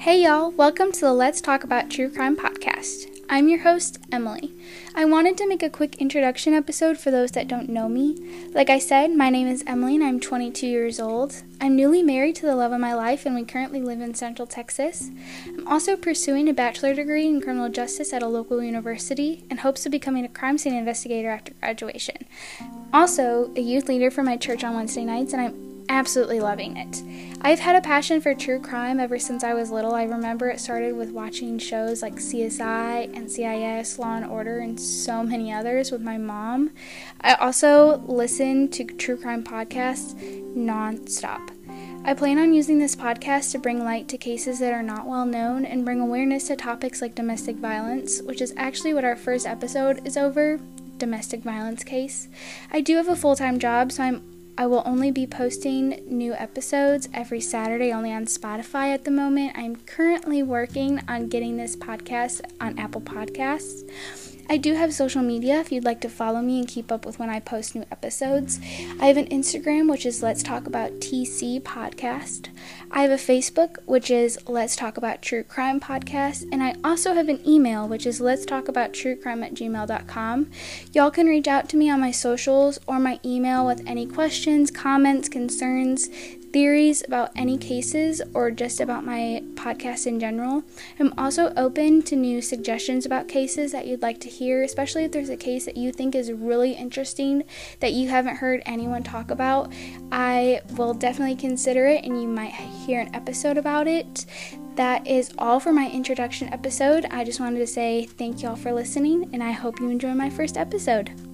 Hey y'all, welcome to the Let's Talk About True Crime podcast. I'm your host, Emily. I wanted to make a quick introduction episode for those that don't know me. Like I said, my name is Emily and I'm 22 years old. I'm newly married to the love of my life and we currently live in Central Texas. I'm also pursuing a bachelor degree in criminal justice at a local university and hopes of becoming a crime scene investigator after graduation. Also, a youth leader for my church on Wednesday nights and I'm absolutely loving it. I've had a passion for true crime ever since I was little. I remember it started with watching shows like CSI, NCIS, Law and Order, and so many others with my mom. I also listen to true crime podcasts nonstop. I plan on using this podcast to bring light to cases that are not well known and bring awareness to topics like domestic violence, which is actually what our first episode is over domestic violence case. I do have a full time job, so I'm I will only be posting new episodes every Saturday only on Spotify at the moment. I'm currently working on getting this podcast on Apple Podcasts. I do have social media if you'd like to follow me and keep up with when I post new episodes. I have an Instagram, which is Let's Talk About TC Podcast. I have a Facebook, which is Let's Talk About True Crime Podcast. And I also have an email, which is Let's Talk About True Crime at gmail.com. Y'all can reach out to me on my socials or my email with any questions, comments, concerns, theories about any cases or just about my podcast in general. I'm also open to new suggestions about cases that you'd like to hear, especially if there's a case that you think is really interesting that you haven't heard anyone talk about. I will definitely consider it and you might hear an episode about it. That is all for my introduction episode. I just wanted to say thank y'all for listening and I hope you enjoy my first episode.